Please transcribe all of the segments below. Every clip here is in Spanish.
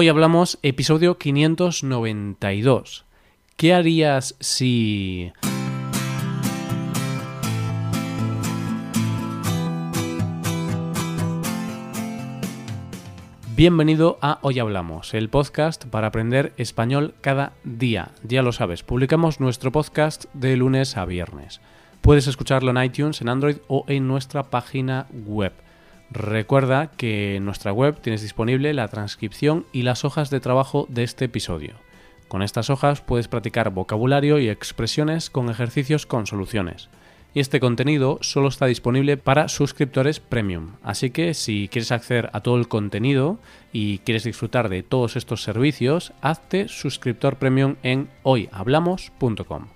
Hoy hablamos episodio 592. ¿Qué harías si... Bienvenido a Hoy Hablamos, el podcast para aprender español cada día. Ya lo sabes, publicamos nuestro podcast de lunes a viernes. Puedes escucharlo en iTunes, en Android o en nuestra página web. Recuerda que en nuestra web tienes disponible la transcripción y las hojas de trabajo de este episodio. Con estas hojas puedes practicar vocabulario y expresiones con ejercicios con soluciones y este contenido solo está disponible para suscriptores premium. Así que si quieres acceder a todo el contenido y quieres disfrutar de todos estos servicios, hazte suscriptor premium en hoyhablamos.com.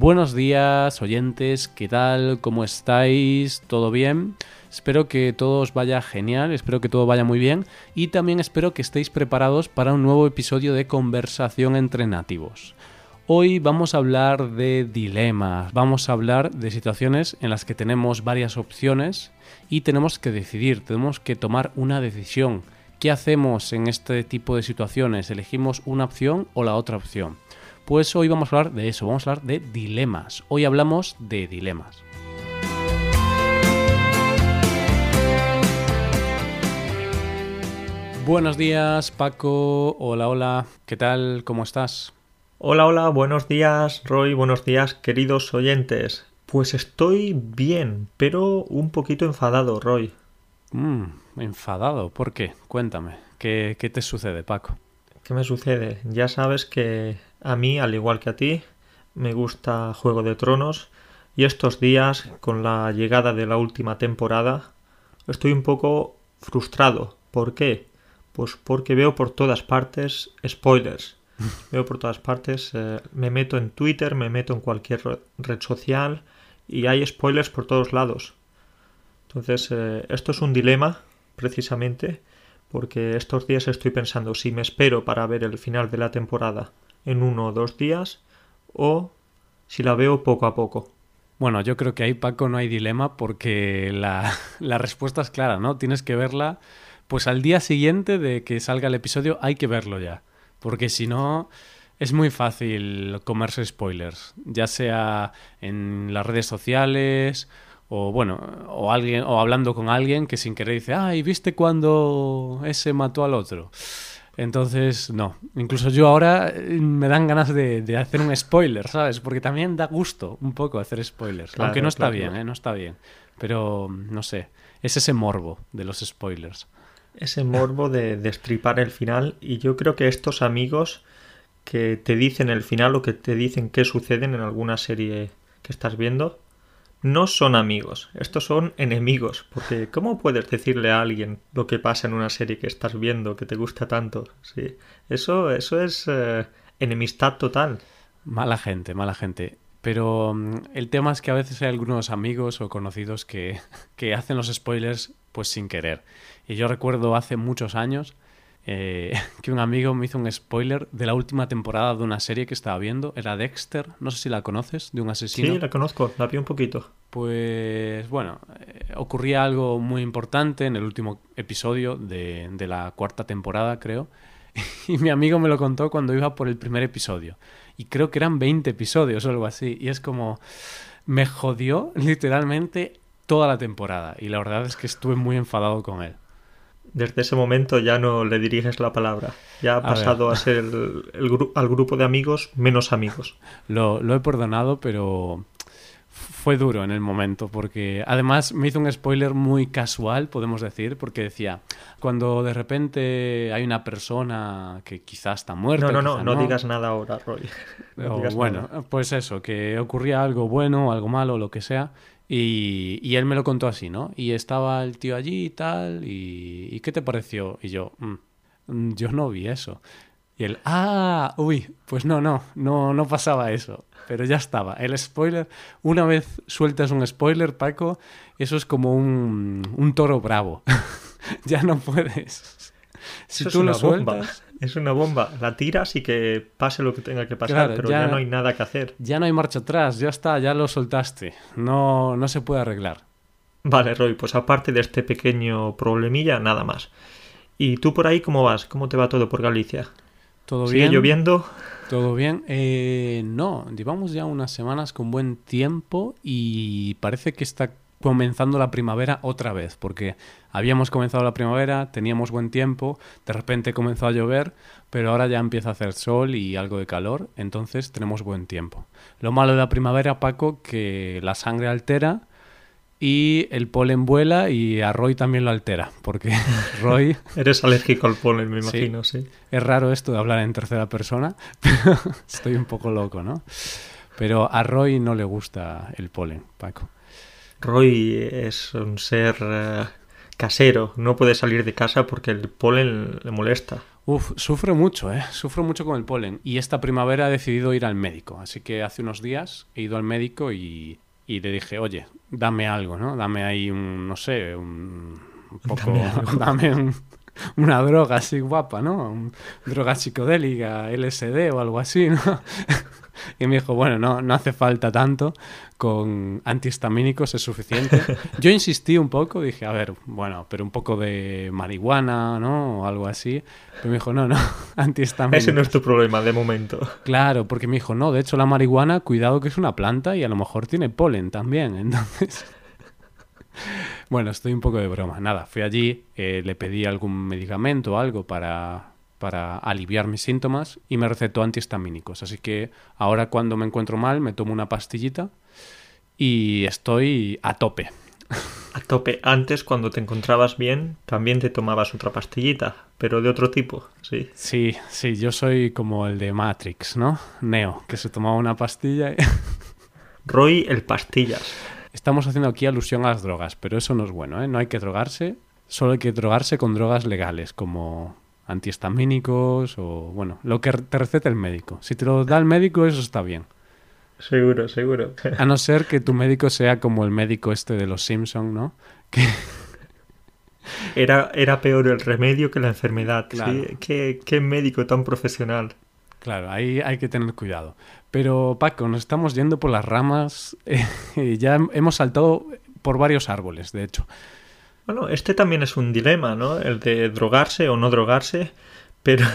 Buenos días, oyentes, ¿qué tal? ¿Cómo estáis? ¿Todo bien? Espero que todo os vaya genial, espero que todo vaya muy bien y también espero que estéis preparados para un nuevo episodio de conversación entre nativos. Hoy vamos a hablar de dilemas, vamos a hablar de situaciones en las que tenemos varias opciones y tenemos que decidir, tenemos que tomar una decisión. ¿Qué hacemos en este tipo de situaciones? ¿Elegimos una opción o la otra opción? Pues hoy vamos a hablar de eso, vamos a hablar de dilemas. Hoy hablamos de dilemas. Buenos días, Paco. Hola, hola. ¿Qué tal? ¿Cómo estás? Hola, hola, buenos días, Roy, buenos días, queridos oyentes. Pues estoy bien, pero un poquito enfadado, Roy. Mmm, enfadado, ¿por qué? Cuéntame, ¿qué, ¿qué te sucede, Paco? ¿Qué me sucede? Ya sabes que a mí, al igual que a ti, me gusta Juego de Tronos y estos días, con la llegada de la última temporada, estoy un poco frustrado. ¿Por qué? Pues porque veo por todas partes spoilers Veo por todas partes, eh, me meto en Twitter, me meto en cualquier red social y hay spoilers por todos lados. Entonces, eh, esto es un dilema, precisamente, porque estos días estoy pensando si me espero para ver el final de la temporada en uno o dos días o si la veo poco a poco. Bueno, yo creo que ahí, Paco, no hay dilema porque la, la respuesta es clara, ¿no? Tienes que verla, pues al día siguiente de que salga el episodio hay que verlo ya porque si no es muy fácil comerse spoilers, ya sea en las redes sociales o bueno, o alguien o hablando con alguien que sin querer dice, "Ay, ¿viste cuando ese mató al otro?" Entonces, no. Incluso yo ahora eh, me dan ganas de, hacer un spoiler, ¿sabes? Porque también da gusto un poco hacer spoilers. aunque no está bien, ¿eh? No está bien. Pero, no sé. Es ese morbo de los spoilers ese morbo de destripar el final y yo creo que estos amigos que te dicen el final o que te dicen qué suceden en alguna serie que estás viendo no son amigos, estos son enemigos, porque ¿cómo puedes decirle a alguien lo que pasa en una serie que estás viendo, que te gusta tanto? Sí, eso, eso es eh, enemistad total. Mala gente, mala gente. Pero mm, el tema es que a veces hay algunos amigos o conocidos que, que hacen los spoilers pues sin querer. Y yo recuerdo hace muchos años eh, que un amigo me hizo un spoiler de la última temporada de una serie que estaba viendo. Era Dexter, no sé si la conoces, de un asesino. Sí, la conozco, la vi un poquito. Pues bueno, eh, ocurría algo muy importante en el último episodio de, de la cuarta temporada, creo. Y mi amigo me lo contó cuando iba por el primer episodio. Y creo que eran 20 episodios o algo así. Y es como, me jodió literalmente toda la temporada. Y la verdad es que estuve muy enfadado con él desde ese momento ya no le diriges la palabra. Ya ha pasado a ser el, al grupo de amigos menos amigos. Lo, lo, he perdonado, pero fue duro en el momento, porque además me hizo un spoiler muy casual, podemos decir, porque decía, cuando de repente hay una persona que quizás está muerta. No, no, no, no, digas nada ahora, Roy. bueno, pues eso, que ocurría algo bueno, algo malo, lo que sea, y, y, él me lo contó así, ¿no? Y estaba el tío allí y tal, y, y ¿qué te pareció? Y yo, mm, mm, yo no vi eso. Y él, ah, uy, pues no, no, no, no pasaba eso. Pero ya estaba. El spoiler, una vez sueltas un spoiler, Paco, eso es como un, un toro bravo. ya no puedes. Si tú lo sueltas, es una bomba. La tiras y que pase lo que tenga que pasar, pero ya, no hay nada que hacer. Ya no hay marcha atrás, ya está, ya lo soltaste. No, no se puede arreglar. Vale, Roy, pues aparte de este pequeño problemilla, nada más. ¿Y tú por ahí cómo vas? ¿Cómo te va todo por Galicia? ¿Todo ¿Sigue bien? lloviendo? ¿Todo bien? Eh, no, llevamos ya unas semanas con buen tiempo y parece que está comenzando la primavera otra vez, porque habíamos comenzado la primavera, teníamos buen tiempo, de repente comenzó a llover, pero ahora ya empieza a hacer sol y algo de calor, entonces tenemos buen tiempo. Lo malo de la primavera, Paco, que la sangre altera y el polen vuela y a Roy también lo altera, porque Roy Eres alérgico al polen, me Sí. imagino, sí. es raro esto de hablar en tercera persona, pero estoy un poco loco, ¿no? Pero a Roy no le gusta el polen, Paco. Roy es un ser eh, casero, no puede salir de casa porque el polen le molesta. Uf, sufro mucho, ¿eh? Sufro mucho con el polen. Y esta primavera he decidido ir al médico. Así que hace unos días he ido al médico y, y le dije, oye, dame algo, ¿no? Dame ahí un, no sé, un, un poco... Dame algo. dame un- una droga así guapa, ¿no? Un- droga psicodélica, LSD o algo así, ¿no? Y me dijo, bueno, no, no hace falta tanto, con antihistamínicos es suficiente. Yo insistí un poco, dije, a ver, bueno, pero un poco de marihuana, ¿no? O algo así. Pero me dijo, no, no, antihistamínicos. Ese no es tu problema de momento. Claro, porque me dijo, no, de hecho la marihuana, cuidado que es una planta y a lo mejor tiene polen también, entonces... bueno, estoy un poco de broma. Nada, fui allí, eh, le pedí algún medicamento o algo para, para aliviar mis síntomas y me recetó antihistamínicos. Así que ahora cuando me encuentro mal me tomo una pastillita y estoy a tope. A tope. Antes, cuando te encontrabas bien, también te tomabas otra pastillita, pero de otro tipo, sí. Sí, sí, yo soy como el de Matrix, ¿no? Neo, que se tomaba una pastilla y... Roy el pastillas. Estamos haciendo aquí alusión a las drogas, pero eso no es bueno, ¿eh? No hay que drogarse, solo hay que drogarse con drogas legales, como antihistamínicos o, bueno, lo que te receta el médico. Si te lo da el médico, eso está bien. Seguro, seguro. A no ser que tu médico sea como el médico este de los Simpson, ¿no? Que, Era, era peor el remedio que la enfermedad. Claro. ¿sí? ¿Qué, qué médico tan profesional. claro, ahí hay que tener cuidado. Pero, Paco, nos estamos yendo por las ramas. eh, ya hemos saltado por varios árboles, de hecho. Bueno, este también es un dilema, ¿no? El de drogarse o no drogarse, pero,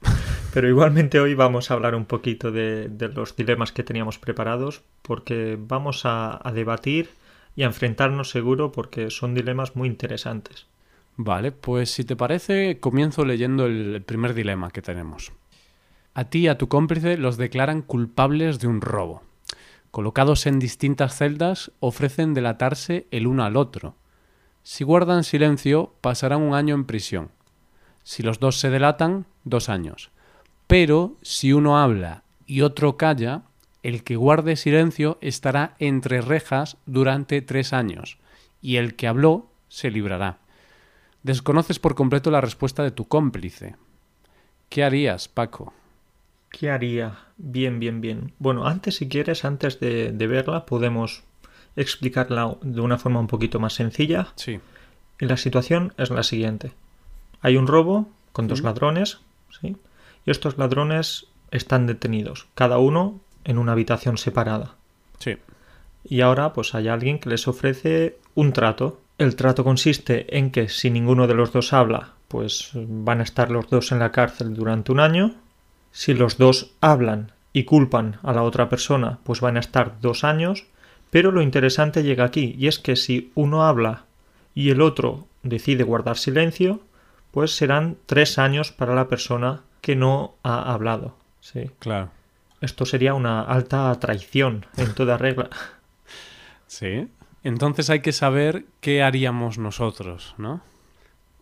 pero igualmente hoy vamos a hablar un poquito de, los dilemas que teníamos preparados, porque vamos a, a debatir y a enfrentarnos seguro, porque son dilemas muy interesantes. Vale, pues si te parece, comienzo leyendo el primer dilema que tenemos. A ti y a tu cómplice los declaran culpables de un robo. Colocados en distintas celdas, ofrecen delatarse el uno al otro. Si guardan silencio, pasarán un año en prisión. Si los dos se delatan, dos años. Pero si uno habla y otro calla, el que guarde silencio estará entre rejas durante tres años, y el que habló se librará. Desconoces por completo la respuesta de tu cómplice. ¿Qué harías, Paco? ¿Qué haría? Bien, bien, bien. Bueno, antes, si quieres, antes de, de verla, podemos explicarla de una forma un poquito más sencilla. Sí. Y la situación es la siguiente. Hay un robo con dos ladrones, ¿sí? Y estos ladrones están detenidos, cada uno en una habitación separada. Sí. Y ahora pues hay alguien que les ofrece un trato. El trato consiste en que si ninguno de los dos habla, pues van a estar los dos en la cárcel durante un año. Si los dos hablan y culpan a la otra persona, pues van a estar dos años. Pero lo interesante llega aquí, y es que si uno habla y el otro decide guardar silencio, pues serán tres años para la persona que no ha hablado. Sí. Claro. Esto sería una alta traición en toda regla. Sí. Entonces hay que saber qué haríamos nosotros, ¿no?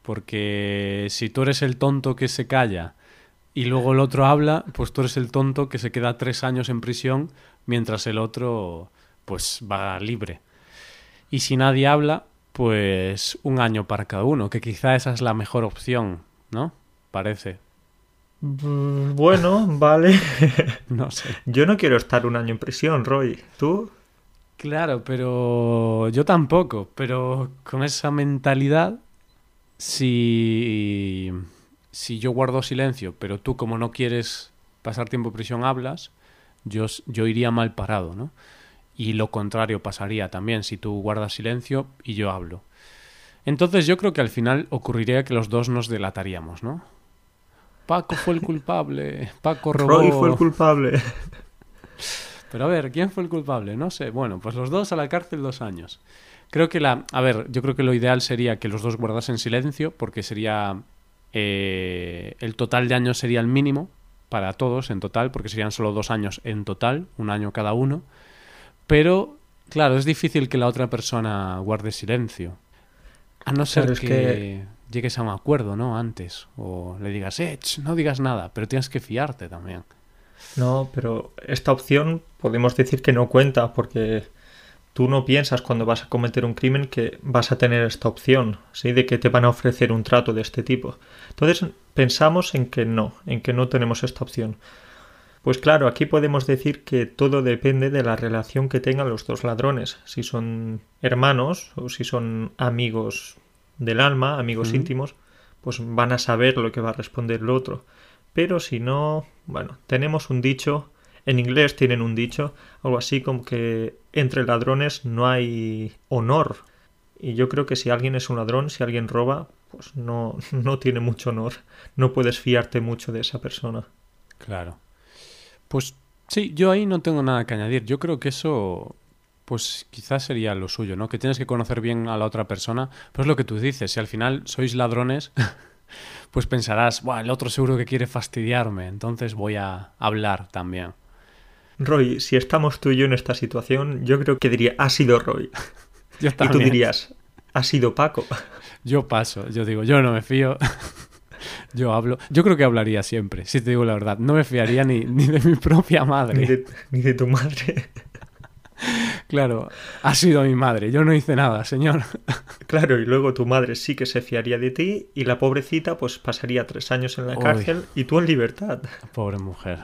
Porque si tú eres el tonto que se calla y luego el otro habla, pues tú eres el tonto que se queda tres años en prisión mientras el otro pues va libre. Y si nadie habla, pues un año para cada uno, que quizá esa es la mejor opción, ¿no? Parece. Mm, Bueno, vale. No sé. Yo no quiero estar un año en prisión, Roy. ¿Tú? Claro, pero yo tampoco. Pero con esa mentalidad, si, si yo guardo silencio, pero tú como no quieres pasar tiempo en prisión hablas, yo, yo iría mal parado, ¿no? Y lo contrario pasaría también si tú guardas silencio y yo hablo. Entonces yo creo que al final ocurriría que los dos nos delataríamos, ¿no? Paco fue el culpable, Paco robó... Roy fue el culpable. Pero a ver, ¿quién fue el culpable? No sé. Bueno, pues los dos a la cárcel dos años. Creo que la... A ver, yo creo que lo ideal sería que los dos guardasen silencio porque sería... eh, el total de años sería el mínimo para todos en total, porque serían solo dos años en total, un año cada uno. Pero, claro, es difícil que la otra persona guarde silencio. A no ser que, que- llegues a un acuerdo, ¿no? Antes. O le digas, eh, no digas nada, pero tienes que fiarte también. No, pero esta opción podemos decir que no cuenta porque tú no piensas cuando vas a cometer un crimen que vas a tener esta opción, ¿sí? De que te van a ofrecer un trato de este tipo. Entonces pensamos en que no, en que no tenemos esta opción. Pues claro, aquí podemos decir que todo depende de la relación que tengan los dos ladrones, si son hermanos o si son amigos del alma, amigos íntimos, pues van a saber lo que va a responder el otro. Pero si no, bueno, tenemos un dicho, en inglés tienen un dicho, algo así como que entre ladrones no hay honor. Y yo creo que si alguien es un ladrón, si alguien roba, pues no, no tiene mucho honor. No puedes fiarte mucho de esa persona. Claro. Pues sí, yo ahí no tengo nada que añadir. Yo creo que eso, pues quizás sería lo suyo, ¿no? Que tienes que conocer bien a la otra persona. Pues lo que tú dices, si al final sois ladrones, pues pensarás, Buah, el otro seguro que quiere fastidiarme, entonces voy a hablar también. Roy, si estamos tú y yo en esta situación, yo creo que diría, ha sido Roy. Yo Y tú dirías, ha sido Paco. Yo paso, yo digo, yo no me fío. yo hablo. Yo creo que hablaría siempre, si te digo la verdad. No me fiaría ni, ni de mi propia madre. Ni de, ni de tu madre. Claro, ha sido mi madre. Yo no hice nada, señor. Claro, y luego tu madre sí que se fiaría de ti y la pobrecita pues pasaría tres años en la Uy. cárcel y tú en libertad. Pobre mujer.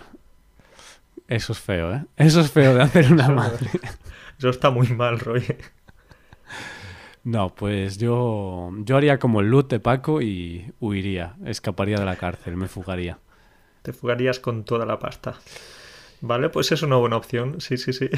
Eso es feo, ¿eh? Eso es feo de hacer una madre. Eso está muy mal, Roy. No, pues yo, yo haría como el loot de Paco y huiría, escaparía de la cárcel, me fugaría. Te fugarías con toda la pasta. Vale, pues es una buena opción, sí, sí, sí.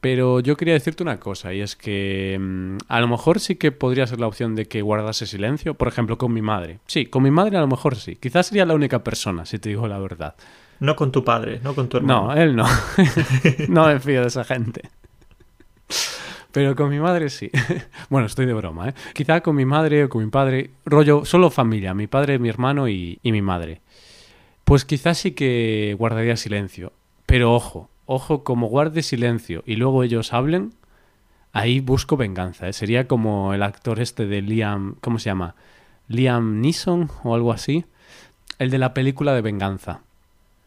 Pero yo quería decirte una cosa, y es que mm, a lo mejor sí que podría ser la opción de que guardase silencio, por ejemplo, con mi madre. Sí, con mi madre a lo mejor sí. Quizás sería la única persona, si te digo la verdad. No con tu padre, no con tu hermano. No, él no. no me fío de esa gente. Pero con mi madre sí. bueno, estoy de broma, ¿eh? Quizá con mi madre o con mi padre, rollo, solo familia, mi padre, mi hermano y, mi madre. Pues quizás sí que guardaría silencio. Pero ojo, ojo, como guarde silencio y luego ellos hablen, ahí busco venganza. ¿eh? Sería como el actor este de Liam, ¿cómo se llama? Liam Neeson o algo así. El de la película de venganza.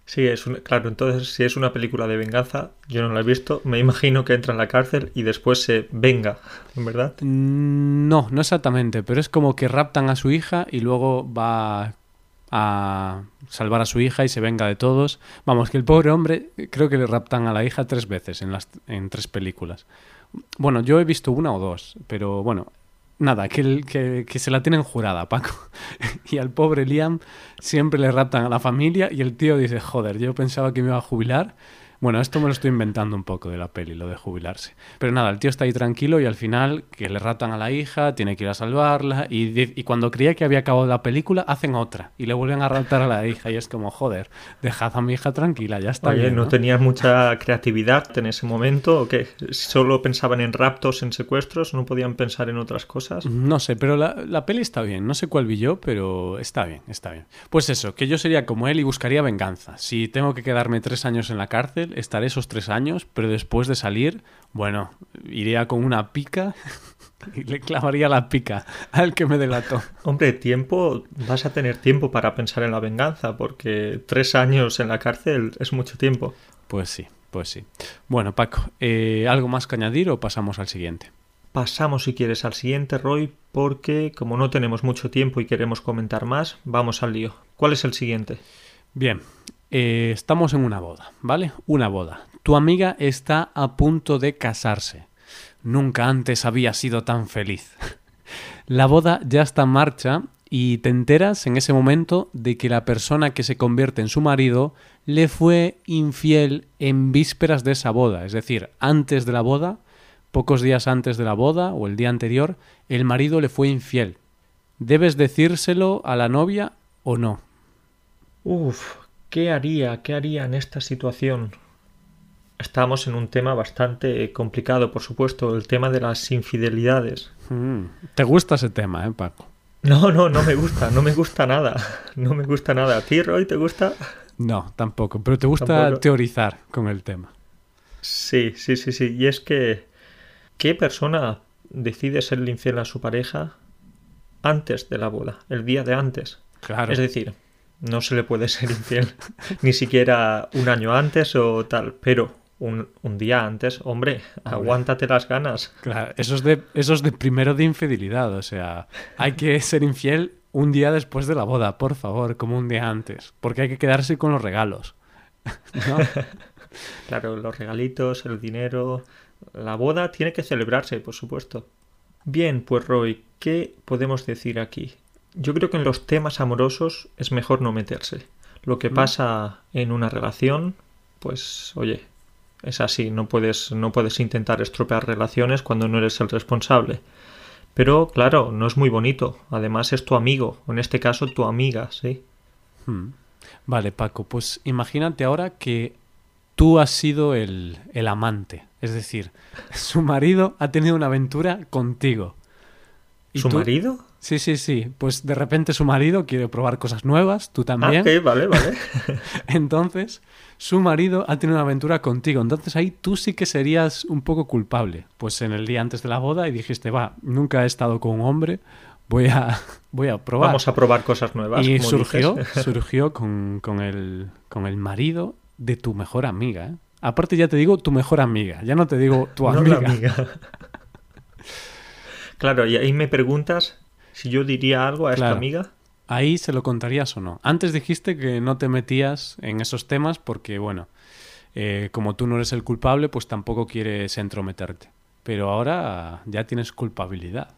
Sí, es un- claro, entonces si es una película de venganza, yo no la he visto, me imagino que entra en la cárcel y después se venga, ¿verdad? Mm, No, no exactamente, pero es como que raptan a su hija y luego va a salvar a su hija y se venga de todos. Vamos, que el pobre hombre creo que le raptan a la hija tres veces en, las, en tres películas. Bueno, yo he visto una o dos, pero bueno, nada, que, el- que, que se la tienen jurada, Paco. y al pobre Liam siempre le raptan a la familia y el tío dice, joder, yo pensaba que me iba a jubilar. Bueno, esto me lo estoy inventando un poco de la peli, lo de jubilarse. Pero nada, el tío está ahí tranquilo y al final que le raptan a la hija, tiene que ir a salvarla y, cuando creía que había acabado la película, hacen otra y le vuelven a raptar a la hija y es como, joder, dejad a mi hija tranquila, ya está Oye, bien. ¿no, ¿no? tenías mucha creatividad en ese momento o qué? ¿Solo pensaban en raptos, en secuestros? ¿No podían pensar en otras cosas? No sé, pero la, la peli está bien. No sé cuál vi yo, pero está bien, está bien. Pues eso, que yo sería como él y buscaría venganza. Si tengo que quedarme tres años en la cárcel, estaré esos tres años, pero después de salir, bueno, iría con una pica y le clavaría la pica al que me delató. Hombre, tiempo, vas a tener tiempo para pensar en la venganza, porque tres años en la cárcel es mucho tiempo. Pues sí, pues sí. Bueno, Paco, eh, ¿algo más que añadir o pasamos al siguiente? Pasamos, si quieres, al siguiente, Roy, porque como no tenemos mucho tiempo y queremos comentar más, vamos al lío. ¿Cuál es el siguiente? Bien, eh, estamos en una boda, ¿vale? Una boda. Tu amiga está a punto de casarse. Nunca antes había sido tan feliz. La boda ya está en marcha y te enteras en ese momento de que la persona que se convierte en su marido le fue infiel en vísperas de esa boda. Es decir, antes de la boda, pocos días antes de la boda o el día anterior, el marido le fue infiel. ¿Debes decírselo a la novia o no? Uf, ¿qué haría? ¿Qué haría en esta situación? Estamos en un tema bastante complicado, por supuesto, el tema de las infidelidades. Mm, ¿Te gusta ese tema, eh, Paco? No, no, no me gusta, no me gusta nada. No me gusta nada. ¿A ti, Roy, te gusta? No, tampoco, pero te gusta Tampoco. teorizar con el tema. Sí, sí, sí, sí. Y es que, ¿qué persona decide serle infiel a su pareja antes de la boda, el día de antes? Claro. Es decir, no se le puede ser infiel ni siquiera un año antes o tal, pero un, un día antes, hombre, aguántate las ganas. Claro, eso es, de, eso es de primero de infidelidad, o sea, hay que ser infiel un día después de la boda, por favor, como un día antes, porque hay que quedarse con los regalos. ¿no? Claro, los regalitos, el dinero, la boda tiene que celebrarse, por supuesto. Bien, pues Roy, ¿qué podemos decir aquí? Yo creo que en los temas amorosos es mejor no meterse. Lo que Mm. pasa en una relación, pues oye, es así, no puedes, no puedes intentar estropear relaciones cuando no eres el responsable. Pero claro, no es muy bonito. Además es tu amigo, o en este caso tu amiga, ¿sí? Hmm. Vale, Paco, pues imagínate ahora que tú has sido el, el amante, es decir, su marido ha tenido una aventura contigo. Y ¿Su tú- marido? Sí, sí, sí. Pues de repente su marido quiere probar cosas nuevas, tú Ah, también. ok, vale, vale. Entonces, su marido ha tenido una aventura contigo. Entonces ahí tú sí que serías un poco culpable. Pues en el día antes de la boda y dijiste, va, nunca he estado con un hombre, voy a, voy a probar. Vamos a probar cosas nuevas. y como surgió, dices. surgió con, con el, con el marido de tu mejor amiga. ¿eh? Aparte ya te digo tu mejor amiga, ya no te digo tu No amiga. la amiga. claro, y ahí me preguntas si yo diría algo a esta amiga. Ahí se lo contarías o no. Antes dijiste que no te metías en esos temas porque, bueno, eh, como tú no eres el culpable, pues tampoco quieres entrometerte. Pero ahora ya tienes culpabilidad.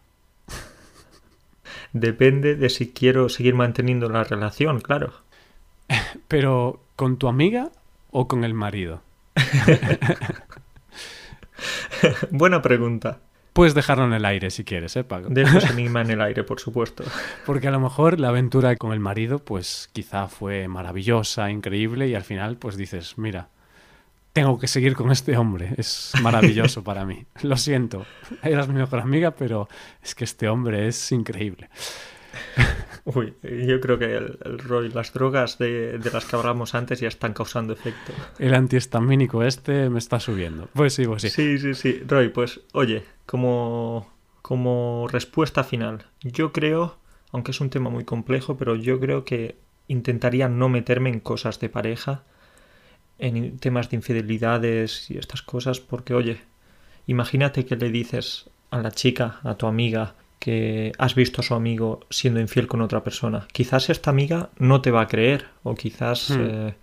Depende de si quiero seguir manteniendo la relación, claro. Pero, ¿con tu amiga o con el marido? Buena pregunta. Puedes dejarlo en el aire si quieres, ¿eh, Paco? Dejo ese enigma en el aire, por supuesto. Porque a lo mejor la aventura con el marido, pues quizá fue maravillosa, increíble, y al final, pues dices, mira, tengo que seguir con este hombre, es maravilloso para mí. Lo siento, eras mi mejor amiga, pero es que este hombre es increíble. Uy, yo creo que el, el Roy, las drogas de, de las que hablamos antes ya están causando efecto. El antihistamínico este me está subiendo. Pues sí, pues sí. Sí, sí, sí. Roy, pues oye, como, como respuesta final, yo creo, aunque es un tema muy complejo, pero yo creo que intentaría no meterme en cosas de pareja, en temas de infidelidades y estas cosas, porque oye, imagínate que le dices a la chica, a tu amiga, que has visto a su amigo siendo infiel con otra persona. Quizás esta amiga no te va a creer, o quizás Hmm. eh,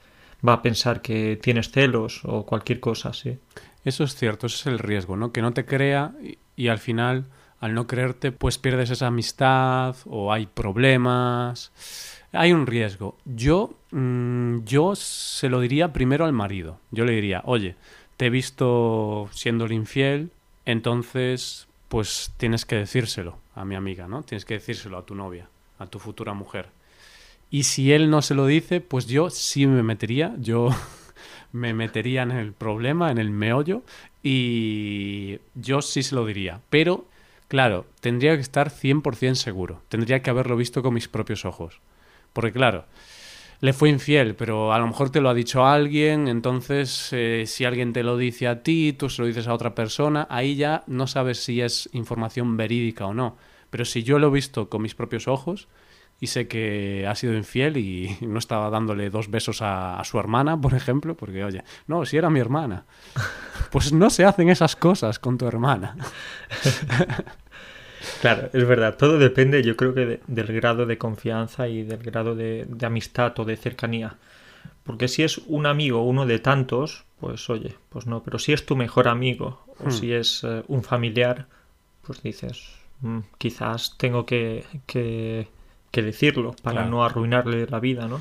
va a pensar que tienes celos o cualquier cosa así. Eso es cierto, ese es el riesgo, ¿no? Que no te crea y, y al final, al no creerte, pues pierdes esa amistad o hay problemas. Hay un riesgo. Yo, mm, yo se lo diría primero al marido. Yo le diría, oye, te he visto siendo el infiel, entonces, pues tienes que decírselo a mi amiga, ¿no? Tienes que decírselo a tu novia, a tu futura mujer. Y si él no se lo dice, pues yo sí me metería, yo me metería en el problema, en el meollo, y yo sí se lo diría. Pero, claro, tendría que estar 100% seguro, tendría que haberlo visto con mis propios ojos. Porque, claro, le fue infiel, pero a lo mejor te lo ha dicho alguien, entonces eh, si alguien te lo dice a ti, tú se lo dices a otra persona, ahí ya no sabes si es información verídica o no. Pero si yo lo he visto con mis propios ojos y sé que ha sido infiel y no estaba dándole dos besos a, a su hermana, por ejemplo, porque oye, no, si era mi hermana, pues no se hacen esas cosas con tu hermana. Claro, es verdad. Todo depende, yo creo que de- del grado de confianza y del grado de, de amistad o de cercanía. Porque si es un amigo, uno de tantos, pues oye, pues no. Pero si es tu mejor amigo o Hmm. si es eh, un familiar, pues dices, "Mm, quizás tengo que, que, que decirlo para Claro. no arruinarle la vida, ¿no?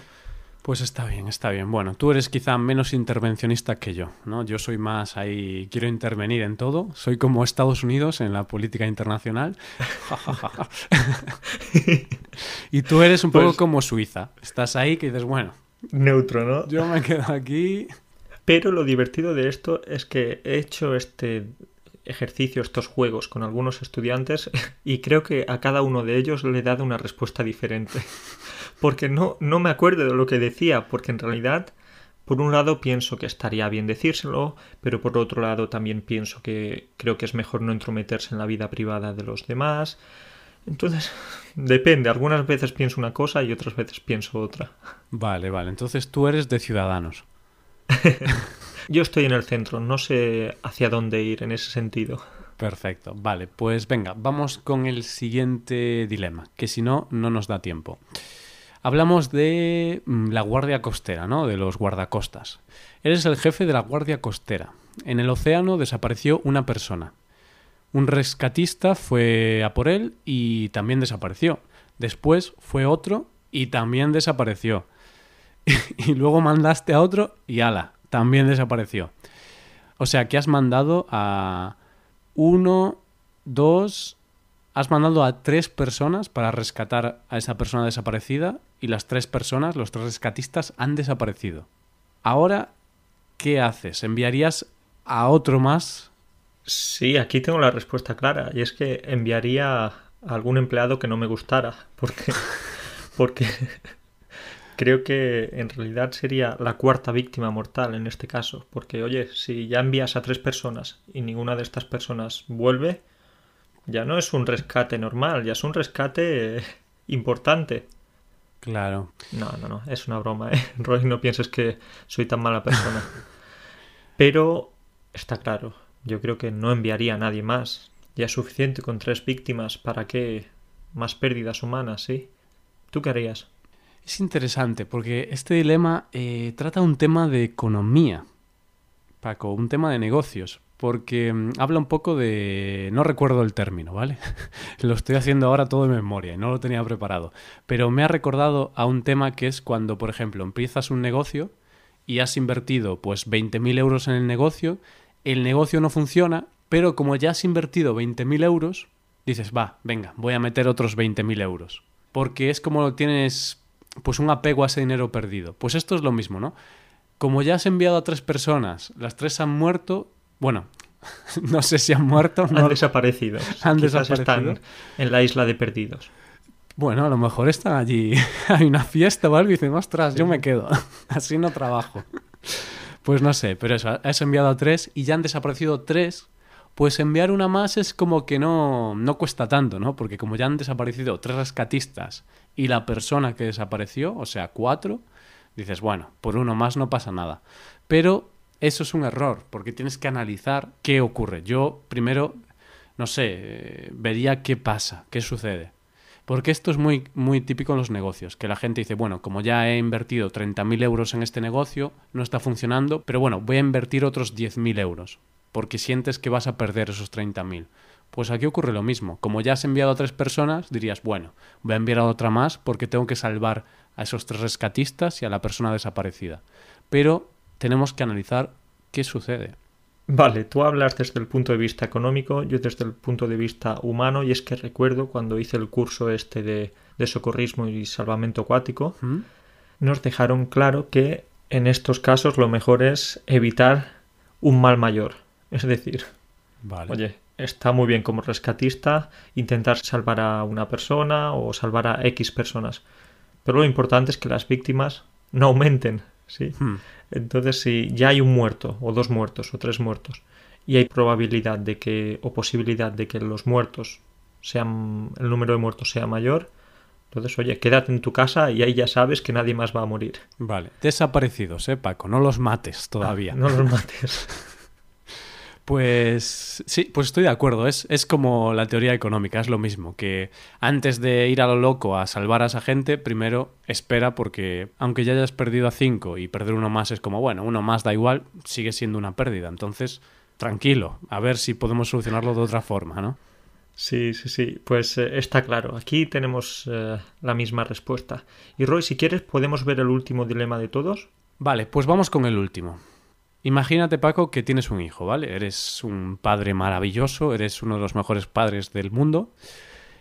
Pues está bien, está bien. Bueno, tú eres quizá menos intervencionista que yo, ¿no? Yo soy más ahí, quiero intervenir en todo. Soy como Estados Unidos en la política internacional. y tú eres un poco Pues- como Suiza. Estás ahí que dices, bueno, Neutro, ¿no? yo me quedo aquí. Pero lo divertido de esto es que he hecho este ejercicio, estos juegos con algunos estudiantes y creo que a cada uno de ellos le he dado una respuesta diferente. Porque no, no me acuerdo de lo que decía, porque en realidad, por un lado pienso que estaría bien decírselo, pero por otro lado también pienso que creo que es mejor no entrometerse en la vida privada de los demás. Entonces, depende, algunas veces pienso una cosa y otras veces pienso otra. Vale, vale. Entonces tú eres de Ciudadanos. Yo estoy en el centro, no sé hacia dónde ir en ese sentido. Perfecto. Vale, pues venga, vamos con el siguiente dilema, que si no, no nos da tiempo. Hablamos de mm, la Guardia Costera, ¿no? De los guardacostas. Eres el jefe de la Guardia Costera. En el océano desapareció una persona. Un rescatista fue a por él y también desapareció. Después fue otro y también desapareció. y luego mandaste a otro y ala, también desapareció. O sea que has mandado a uno, dos, has mandado a tres personas para rescatar a esa persona desaparecida y las tres personas, los tres rescatistas, han desaparecido. Ahora, ¿qué haces? ¿Enviarías a otro más? Sí, aquí tengo la respuesta clara, y es que enviaría a algún empleado que no me gustara, porque, porque creo que en realidad sería la cuarta víctima mortal en este caso, porque oye, si ya envías a tres personas y ninguna de estas personas vuelve, ya no es un rescate normal, ya es un rescate eh, importante. Claro. No, no, no, es una broma, ¿eh? Roy, no pienses que soy tan mala persona. Pero está claro, yo creo que no enviaría a nadie más. Ya es suficiente con tres víctimas, ¿para qué más pérdidas humanas, sí? ¿Tú qué harías? Es interesante porque este dilema eh, trata un tema de economía, Paco, un tema de negocios, porque mm, habla un poco de... no recuerdo el término, ¿vale? lo estoy haciendo ahora todo de memoria y no lo tenía preparado, pero me ha recordado a un tema que es cuando, por ejemplo, empiezas un negocio y has invertido pues 20.000 euros en el negocio, el negocio no funciona, pero como ya has invertido 20.000 euros, dices, va, venga, voy a meter otros 20.000 euros. Porque es como tienes pues un apego a ese dinero perdido. Pues esto es lo mismo, ¿no? Como ya has enviado a tres personas, las tres han muerto, bueno, no sé si han muerto, no- Han desaparecido. Han Quizás desaparecido. están en la isla de perdidos. Bueno, a lo mejor están allí, hay una fiesta o algo y dicen, ostras, yo me quedo, así no trabajo. Pues no sé, pero eso, has enviado a tres y ya han desaparecido tres, pues enviar una más es como que no, no cuesta tanto, ¿no? Porque como ya han desaparecido tres rescatistas y la persona que desapareció, o sea, cuatro, dices, bueno, por uno más no pasa nada. Pero eso es un error, porque tienes que analizar qué ocurre. Yo primero, no sé, eh, vería qué pasa, qué sucede. Porque esto es muy, muy típico en los negocios, que la gente dice, bueno, como ya he invertido 30.000 euros en este negocio, no está funcionando, pero bueno, voy a invertir otros 10.000 euros, porque sientes que vas a perder esos 30.000. Pues aquí ocurre lo mismo. Como ya has enviado a tres personas, dirías, bueno, voy a enviar a otra más porque tengo que salvar a esos tres rescatistas y a la persona desaparecida. Pero tenemos que analizar qué sucede. Vale, tú hablas desde el punto de vista económico, yo desde el punto de vista humano, y es que recuerdo cuando hice el curso este de, de socorrismo y salvamento acuático, ¿Mm? nos dejaron claro que en estos casos lo mejor es evitar un mal mayor. Es decir, Vale. oye, está muy bien como rescatista intentar salvar a una persona o salvar a X personas, pero lo importante es que las víctimas no aumenten, ¿sí? Hmm. Entonces, si ya hay un muerto, o dos muertos, o tres muertos, y hay probabilidad de que, o posibilidad de que los muertos sean, el número de muertos sea mayor, entonces, oye, quédate en tu casa y ahí ya sabes que nadie más va a morir. Vale. Desaparecidos, ¿eh, Paco? No los mates todavía. No los mates. Pues sí, pues estoy de acuerdo. Es, es como la teoría económica, es lo mismo. Que antes de ir a lo loco a salvar a esa gente, primero espera porque aunque ya hayas perdido a cinco y perder uno más es como, bueno, uno más da igual, sigue siendo una pérdida. Entonces, tranquilo, a ver si podemos solucionarlo de otra forma, ¿no? Sí, sí, sí. Pues eh, está claro. Aquí tenemos eh, la misma respuesta. Y Roy, si quieres, podemos ver el último dilema de todos. Vale, pues vamos con el último. Imagínate, Paco, que tienes un hijo, ¿vale? Eres un padre maravilloso, eres uno de los mejores padres del mundo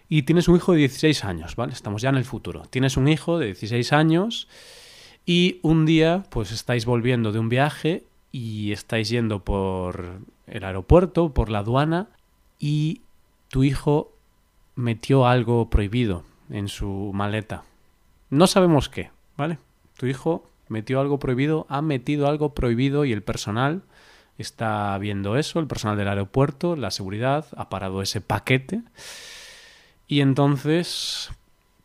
y tienes un hijo de 16 años, ¿vale? Estamos ya en el futuro. Tienes un hijo de 16 años y un día, pues estáis volviendo de un viaje y estáis yendo por el aeropuerto, por la aduana y tu hijo metió algo prohibido en su maleta. No sabemos qué, ¿vale? Tu hijo metió algo prohibido, ha metido algo prohibido y el personal está viendo eso, el personal del aeropuerto, la seguridad, ha parado ese paquete. Y entonces,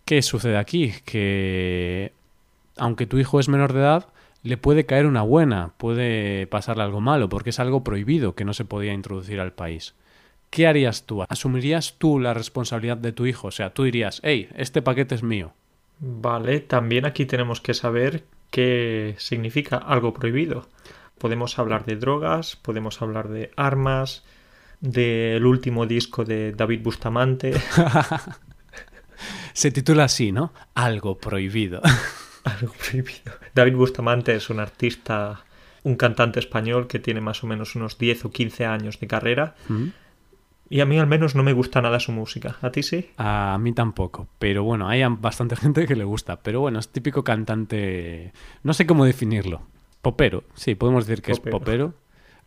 ¿qué sucede aquí? Que aunque tu hijo es menor de edad, le puede caer una buena, puede pasarle algo malo, porque es algo prohibido que no se podía introducir al país. ¿Qué harías tú? ¿Asumirías tú la responsabilidad de tu hijo? O sea, tú dirías, hey, este paquete es mío. Vale, también aquí tenemos que saber qué significa algo prohibido. Podemos hablar de drogas, podemos hablar de armas, del último disco de David Bustamante. Se titula así, ¿no? Algo prohibido. Algo prohibido. David Bustamante es un artista, un cantante español que tiene más o menos unos 10 o 15 años de carrera. ¿Mm? Y a mí al menos no me gusta nada su música. ¿A ti sí? A mí tampoco, pero bueno, hay bastante gente que le gusta. Pero bueno, es típico cantante, no sé cómo definirlo. Popero, sí, podemos decir que es popero.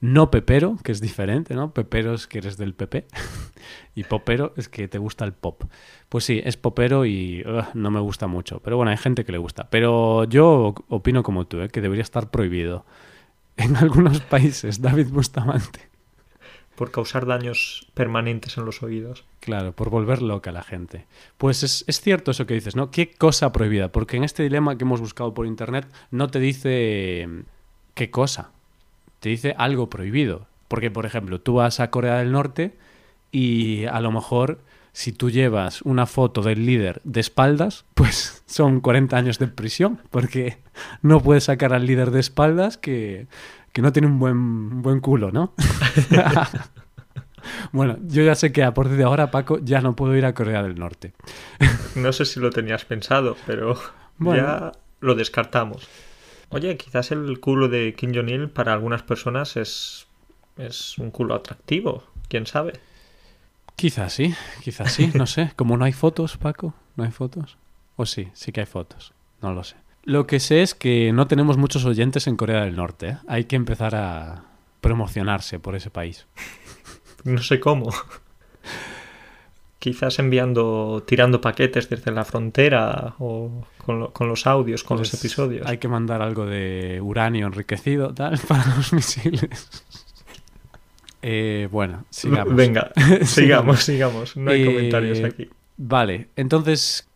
No pepero, que es diferente, ¿no? Pepero es que eres del PP y popero es que te gusta el pop. Pues sí, es popero y no me gusta mucho. Pero bueno, hay gente que le gusta. Pero yo opino como tú, ¿eh? que debería estar prohibido. En algunos países, David Bustamante por causar daños permanentes en los oídos. Claro, por volver loca a la gente. Pues es, es, cierto eso que dices, ¿no? ¿Qué cosa prohibida? Porque en este dilema que hemos buscado por internet no te dice qué cosa, te dice algo prohibido. Porque, por ejemplo, tú vas a Corea del Norte y a lo mejor si tú llevas una foto del líder de espaldas, pues son 40 años de prisión, porque no puedes sacar al líder de espaldas que que no tiene un buen, buen culo, ¿no? bueno, yo ya sé que a partir de ahora, Paco, ya no puedo ir a Corea del Norte. no sé si lo tenías pensado, pero ya lo descartamos. Oye, quizás el culo de Kim Jong-il para algunas personas es, es un culo atractivo, quién sabe. Quizás sí, quizás sí, no sé. Como no hay fotos, Paco, no hay fotos. O sí, sí que hay fotos, no lo sé. Lo que sé es que no tenemos muchos oyentes en Corea del Norte. ¿eh? Hay que empezar a promocionarse por ese país. No sé cómo. Quizás enviando, tirando paquetes desde la frontera o con, los audios, con los pues episodios. Hay que mandar algo de uranio enriquecido, tal, para los misiles. Eh, bueno, sigamos. Venga, sigamos, sigamos. No hay comentarios eh, aquí. Vale, entonces,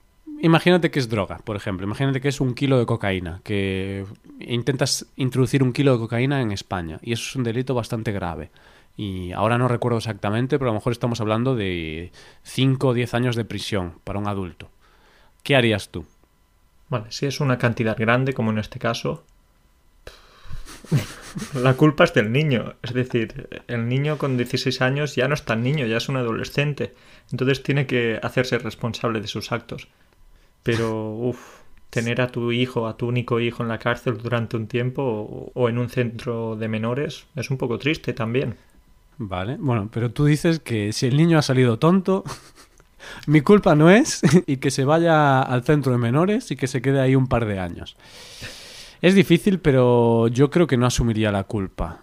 imagínate que es droga, por ejemplo. Imagínate que es un kilo de cocaína, que intentas introducir un kilo de cocaína en España. Y eso es un delito bastante grave. Y ahora no recuerdo exactamente, pero a lo mejor estamos hablando de 5 o 10 años de prisión para un adulto. ¿Qué harías tú? Vale, si es una cantidad grande, como en este caso, la culpa es del niño. Es decir, el niño con 16 años ya no es tan niño, ya es un adolescente. Entonces tiene que hacerse responsable de sus actos. Pero, uff, tener a tu hijo, a tu único hijo en la cárcel durante un tiempo o, en un centro de menores es un poco triste también. Vale, bueno, pero tú dices que si el niño ha salido tonto, mi culpa no es y que se vaya al centro de menores y que se quede ahí un par de años. Es difícil, pero yo creo que no asumiría la culpa.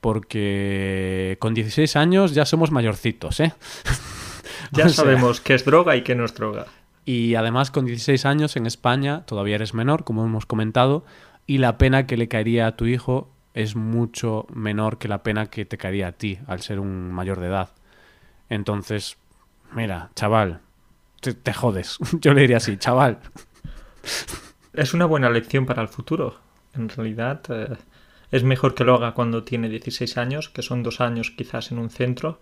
Porque con 16 años ya somos mayorcitos, ¿eh? Ya sabemos qué es droga y qué no es droga. Y además con 16 años en España todavía eres menor, como hemos comentado, y la pena que le caería a tu hijo es mucho menor que la pena que te caería a ti al ser un mayor de edad. Entonces, mira, chaval, te, jodes. Yo le diría así, chaval. Es una buena lección para el futuro. En realidad, eh, es mejor que lo haga cuando tiene 16 años, que son dos años quizás en un centro,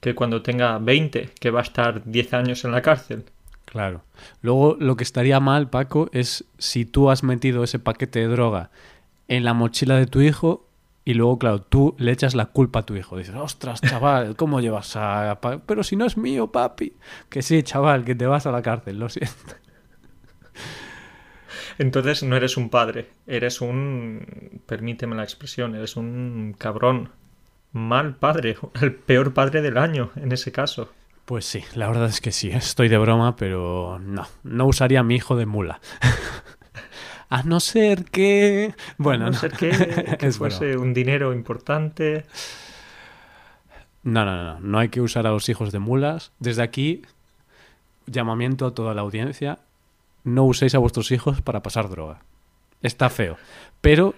que cuando tenga 20, que va a estar 10 años en la cárcel. Claro. Luego lo que estaría mal, Paco, es si tú has metido ese paquete de droga en la mochila de tu hijo Y luego, claro, tú le echas la culpa a tu hijo. Dices, ostras, chaval, ¿cómo llevas a...? Pero si no es mío, papi. Que sí, chaval, que te vas a la cárcel, lo siento. Entonces no eres un padre, eres un... permíteme la expresión, eres un cabrón. Mal padre, el peor padre del año en ese caso. Pues sí, la verdad es que sí, estoy de broma, pero no, no usaría a mi hijo de mula. a no ser que... Bueno, a no, ser que, que fuese un dinero importante. No, no, no, no hay que usar a los hijos de mulas. Desde aquí, llamamiento a toda la audiencia, no uséis a vuestros hijos para pasar droga. Está feo. Pero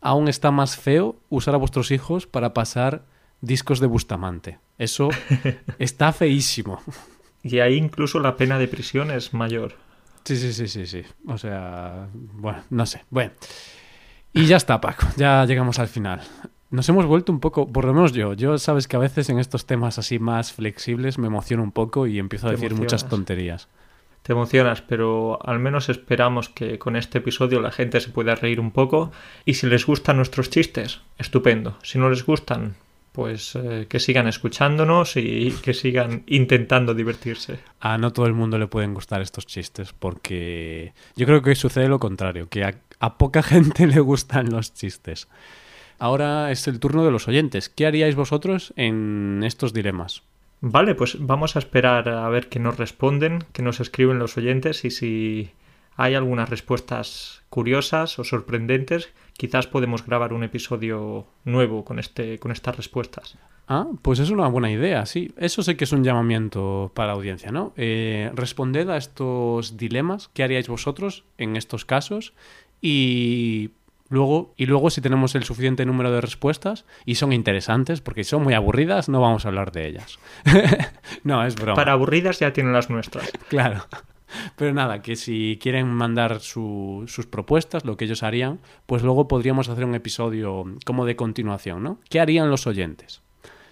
aún está más feo usar a vuestros hijos para pasar discos de Bustamante. Eso está feísimo. Y ahí incluso la pena de prisión es mayor. Sí, sí, sí, sí, sí. O sea, bueno, no sé. Bueno. Y ya está, Paco. Ya llegamos al final. Nos hemos vuelto un poco, por lo menos yo, yo sabes que a veces en estos temas así más flexibles me emociono un poco y empiezo a decir muchas tonterías te emocionas, pero al menos esperamos que con este episodio la gente se pueda reír un poco y si les gustan nuestros chistes, estupendo. Si no les gustan, pues eh, que sigan escuchándonos y que sigan intentando divertirse. A no todo el mundo le pueden gustar estos chistes porque yo creo que sucede lo contrario, que a, a poca gente le gustan los chistes. Ahora es el turno de los oyentes. ¿Qué haríais vosotros en estos dilemas? Vale, pues vamos a esperar a ver qué nos responden, qué nos escriben los oyentes y si hay algunas respuestas curiosas o sorprendentes, quizás podemos grabar un episodio nuevo con, este, con estas respuestas. Ah, pues es una buena idea, sí. Eso sé que es un llamamiento para la audiencia, ¿no? Eh, responded a estos dilemas, ¿qué haríais vosotros en estos casos? Y Luego, y luego, si tenemos el suficiente número de respuestas y son interesantes, porque son muy aburridas, no vamos a hablar de ellas. no, es broma. Para aburridas ya tienen las nuestras. claro. Pero nada, que si quieren mandar sus propuestas, lo que ellos harían, pues luego podríamos hacer un episodio como de continuación, ¿no? ¿Qué harían los oyentes?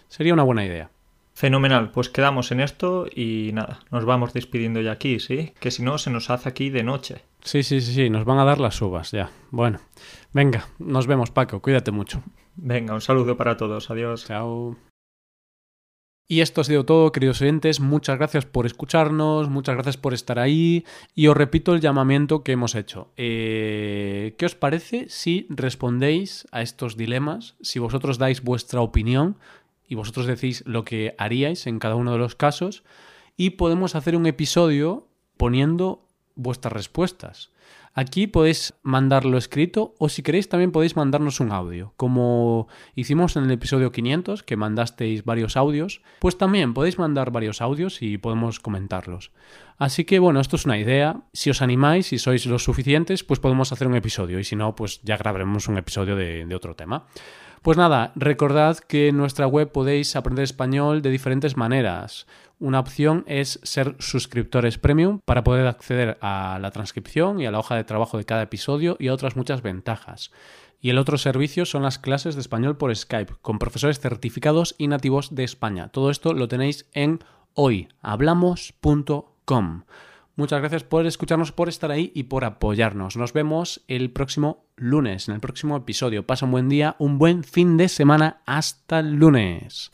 Sería una buena idea. Fenomenal, pues quedamos en esto y nada, nos vamos despidiendo ya aquí, ¿sí? Que si no, se nos hace aquí de noche. Sí, sí, sí, sí, nos van a dar las uvas ya. Bueno, venga, nos vemos Paco, cuídate mucho. Venga, un saludo para todos, adiós. Chao. Y esto ha sido todo, queridos oyentes. Muchas gracias por escucharnos, muchas gracias por estar ahí. Y os repito el llamamiento que hemos hecho. Eh, ¿Qué os parece si respondéis a estos dilemas? Si vosotros dais vuestra opinión y vosotros decís lo que haríais en cada uno de los casos. Y podemos hacer un episodio poniendo vuestras respuestas. Aquí podéis mandarlo escrito o si queréis también podéis mandarnos un audio. Como hicimos en el episodio 500, que mandasteis varios audios, pues también podéis mandar varios audios y podemos comentarlos. Así que bueno, esto es una idea. Si os animáis y sois los suficientes, pues podemos hacer un episodio y si no, pues ya grabaremos un episodio de otro tema. Pues nada, recordad que en nuestra web podéis aprender español de diferentes maneras. Una opción es ser suscriptores premium para poder acceder a la transcripción y a la hoja de trabajo de cada episodio y a otras muchas ventajas. Y el otro servicio son las clases de español por Skype, con profesores certificados y nativos de España. Todo esto lo tenéis en hoyhablamos.com. Muchas gracias por escucharnos, por estar ahí y por apoyarnos. Nos vemos el próximo lunes, en el próximo episodio. Pasa un buen día, un buen fin de semana. Hasta el lunes.